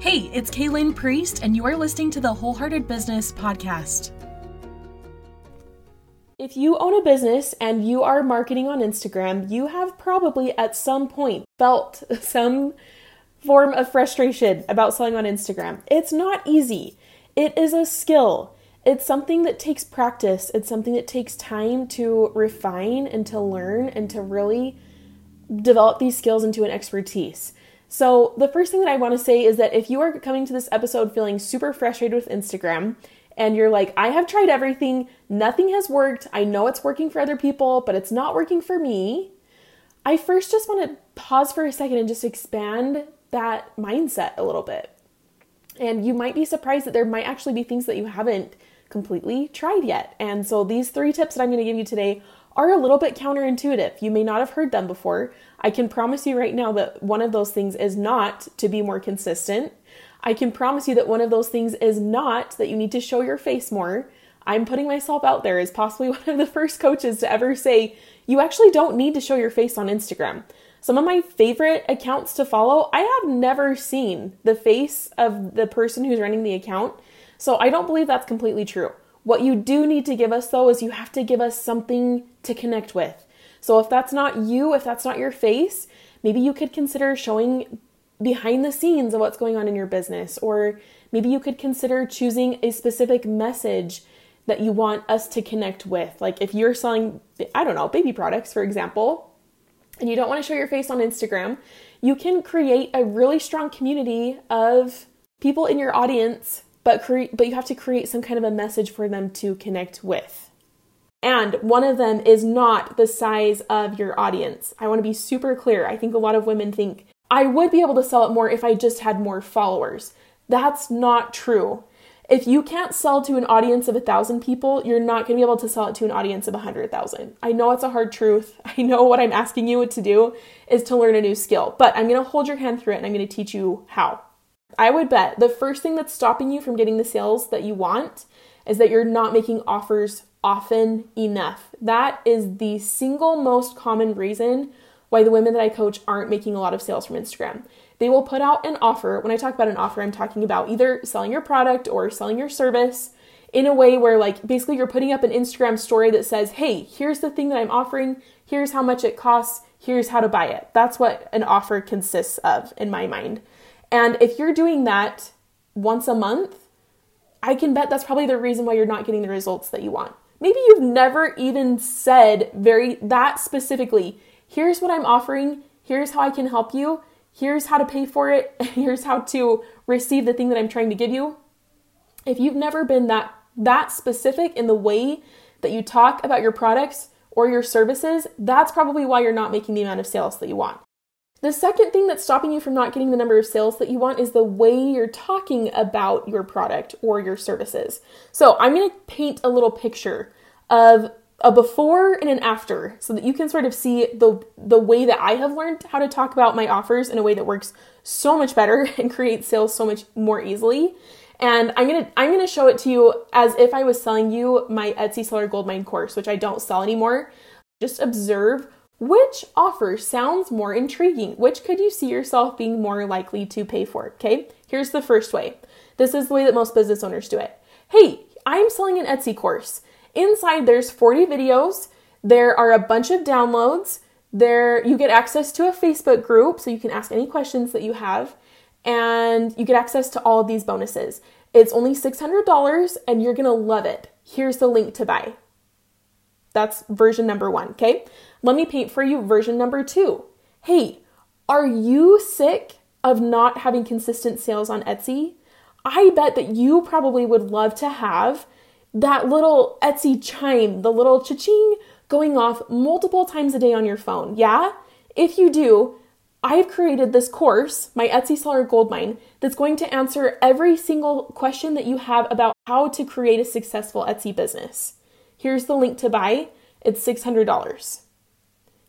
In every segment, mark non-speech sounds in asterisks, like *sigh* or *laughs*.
Hey, it's Kaylin Priest, and you are listening to the Wholehearted Business Podcast. If you own a business and you are marketing on Instagram, you have probably at some point felt *laughs* some form of frustration about selling on Instagram. It's not easy, it is a skill. It's something that takes practice. It's something that takes time to refine and to learn and to really develop these skills into an expertise. So, the first thing that I want to say is that if you are coming to this episode feeling super frustrated with Instagram and you're like, I have tried everything, nothing has worked, I know it's working for other people, but it's not working for me, I first just want to pause for a second and just expand that mindset a little bit. And you might be surprised that there might actually be things that you haven't completely tried yet. And so, these three tips that I'm going to give you today are a little bit counterintuitive. You may not have heard them before. I can promise you right now that one of those things is not to be more consistent. I can promise you that one of those things is not that you need to show your face more. I'm putting myself out there as possibly *laughs* one of the first coaches to ever say you actually don't need to show your face on Instagram. Some of my favorite accounts to follow, I have never seen the face of the person who's running the account. So I don't believe that's completely true. What you do need to give us though is you have to give us something to connect with. So if that's not you, if that's not your face, maybe you could consider showing behind the scenes of what's going on in your business, or maybe you could consider choosing a specific message that you want us to connect with. Like if you're selling, I don't know, baby products, for example, and you don't want to show your face on Instagram, you can create a really strong community of people in your audience, but but you have to create some kind of a message for them to connect with. And one of them is not the size of your audience. I want to be super clear. I think a lot of women think I would be able to sell it more if I just had more followers. That's not true. If you can't sell to an audience of a thousand people, you're not going to be able to sell it to an audience of a hundred thousand. I know it's a hard truth. *laughs* I know what I'm asking you to do is to learn a new skill, but I'm going to hold your hand through it and I'm going to teach you how. I would bet the first thing that's stopping you from getting the sales that you want is that you're not making offers often enough. That is the single most common reason why the women that I coach aren't making a lot of sales from Instagram. They will put out an offer. When I talk about an offer, I'm talking about either selling your product or selling your service in a way where, like, basically you're putting up an Instagram story that says, hey, here's the thing that I'm offering, here's how much it costs, here's how to buy it. That's what an offer consists of in my mind. And if you're doing that once a month, I can bet that's probably the reason why you're not getting the results that you want. Maybe you've never even said very that specifically, here's what I'm offering, here's how I can help you, here's how to pay for it, *laughs* here's how to receive the thing that I'm trying to give you. If you've never been that that specific in the way that you talk about your products or your services, that's probably why you're not making the amount of sales that you want. The second thing that's stopping you from not getting the number of sales that you want is the way you're talking about your product or your services. So, I'm going to paint a little picture of a before and an after so that you can sort of see the the way that I have learned how to talk about my offers in a way that works so much better *laughs* and creates sales so much more easily. And I'm going to I'm going to show it to you as if I was selling you my Etsy Seller Goldmine course, which I don't sell anymore. Just observe which offer sounds more intriguing? Which could you see yourself being more likely to pay for? Okay, here's the first way. This is the way that most business owners do it. Hey, I'm selling an Etsy course. Inside there's 40 videos, there are a bunch of downloads, there you get access to a Facebook group so you can ask any questions that you have and you get access to all of these bonuses. It's only $600 and you're going to love it. Here's the link to buy. That's version number 1, okay? Let me paint for you version number two. Hey, are you sick of not having consistent sales on Etsy? I bet that you probably would love to have that little Etsy chime, the little cha-ching going off multiple times a day on your phone. Yeah? If you do, I've created this course, my Etsy Seller Goldmine, that's going to answer every single question that you have about how to create a successful Etsy business. Here's the link to buy. It's $600.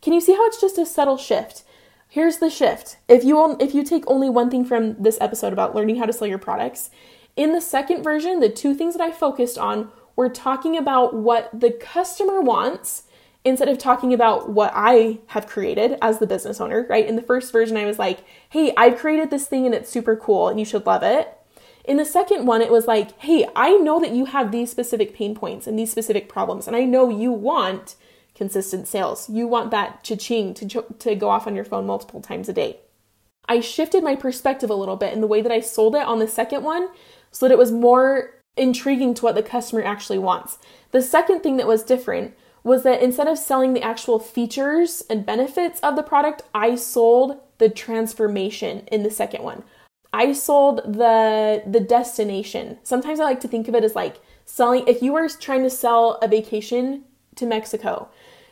Can you see how it's just a subtle shift? Here's the shift. If you if you take only one thing from this episode about learning how to sell your products, in the second version, the two things that I focused on were talking about what the customer wants instead of talking about what I have created as the business owner, right? In the first version, I was like, hey, I've created this thing and it's super cool and you should love it. In the second one, it was like, hey, I know that you have these specific pain points and these specific problems, and I know you want consistent sales. You want that cha-ching to, to go off on your phone multiple times a day. I shifted my perspective a little bit in the way that I sold it on the second one so that it was more intriguing to what the customer actually wants. The second thing that was different was that instead of selling the actual features and benefits of the product, I sold the transformation in the second one. I sold the the destination. Sometimes I like to think of it as like selling if you were trying to sell a vacation to Mexico,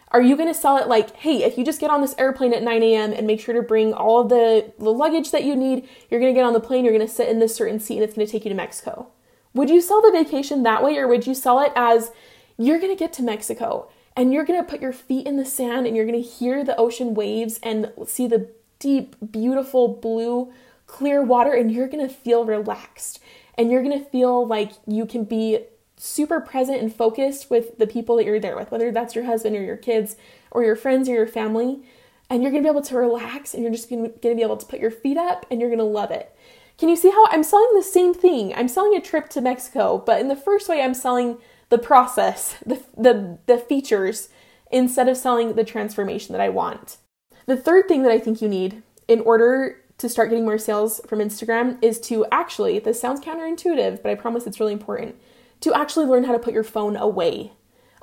are you going to sell it like, hey, if you just get on this airplane at 9 a.m. and make sure to bring all the, the luggage that you need, you're going to get on the plane, you're going to sit in this certain seat, and it's going to take you to Mexico? Would you sell the vacation that way, or would you sell it as you're going to get to Mexico and you're going to put your feet in the sand and you're going to hear the ocean waves and see the deep, beautiful blue, clear water, and you're going to feel relaxed and you're going to feel like you can be super present and focused with the people that you're there with, whether that's your husband or your kids or your friends or your family. And you're gonna be able to relax and you're just gonna, be able to put your feet up and you're gonna love it. Can you see how I'm selling the same thing? I'm selling a trip to Mexico, but in the first way, I'm selling the process, *laughs* the, the, the features, instead of selling the transformation that I want. The third thing that I think you need in order to start getting more sales from Instagram is to actually, this sounds counterintuitive, but I promise it's really important to actually learn how to put your phone away.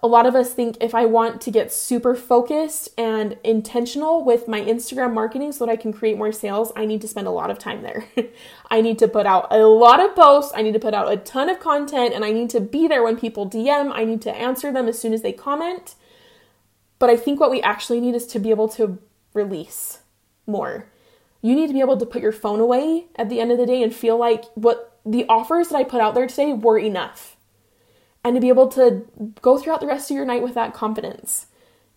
A lot of us think if I want to get super focused and intentional with my Instagram marketing so that I can create more sales, I need to spend a lot of time there. *laughs* I need to put out a lot of posts, I need to put out a ton of content, and I need to be there when people DM. I need to answer them as soon as they comment. But I think what we actually need is to be able to release more. You need to be able to put your phone away at the end of the day and feel like what the offers that I put out there today were enough and to be able to go throughout the rest of your night with that confidence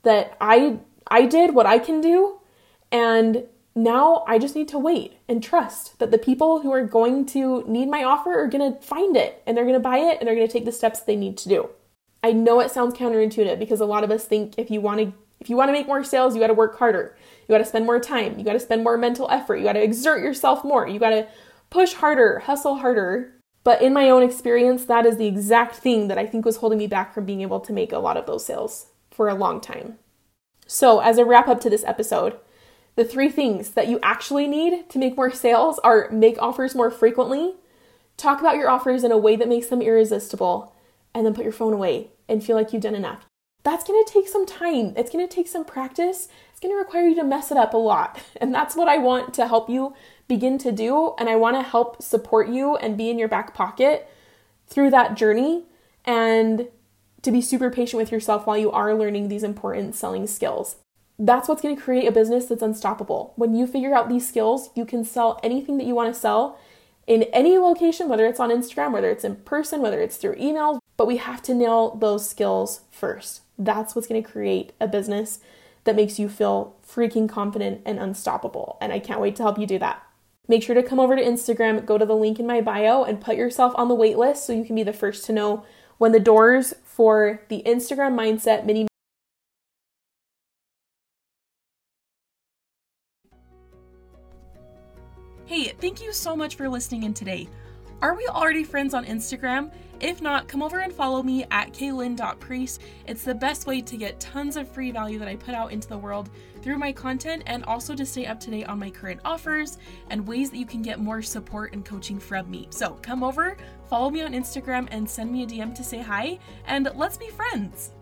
that I I did what I can do and now I just need to wait and trust that the people who are going to need my offer are going to find it and they're going to buy it and they're going to take the steps they need to do. I know it sounds counterintuitive because a lot of us think if you want to if you want to make more sales, you got to work harder. You got to spend more time. You got to spend more mental effort. You got to exert yourself more. You got to push harder, hustle harder but in my own experience, that is the exact thing that I think was holding me back from being able to make a lot of those sales for a long time. So, as a wrap up to this episode, the three things that you actually need to make more sales are make offers more frequently, talk about your offers in a way that makes them irresistible, and then put your phone away and feel like you've done enough. That's gonna take some time. It's gonna take some practice. It's gonna require you to mess it up a lot. *laughs* And that's what I want to help you begin to do. And I want to help support you and be in your back pocket through that journey and to be super patient with yourself while you are learning these important selling skills. That's what's going to create a business that's unstoppable. When you figure out these skills, you can sell anything that you want to sell in any location, whether it's on Instagram, whether it's in person, whether it's through email, but we have to nail those skills first. That's what's going to create a business that makes you feel freaking confident and unstoppable. And I can't wait to help you do that. Make sure to come over to Instagram, go to the link in my bio, and put yourself on the wait list so you can be the first to know when the doors for the Instagram Mindset Mini Hey, thank you so much for listening in today. Are we already friends on Instagram? If not, come over and follow me at kaylin.priest. It's the best way to get tons of free value that I put out into the world through my content and also to stay up to date on my current offers and ways that you can get more support and coaching from me. So come over, follow me on Instagram, and send me a DM to say hi, and let's be friends.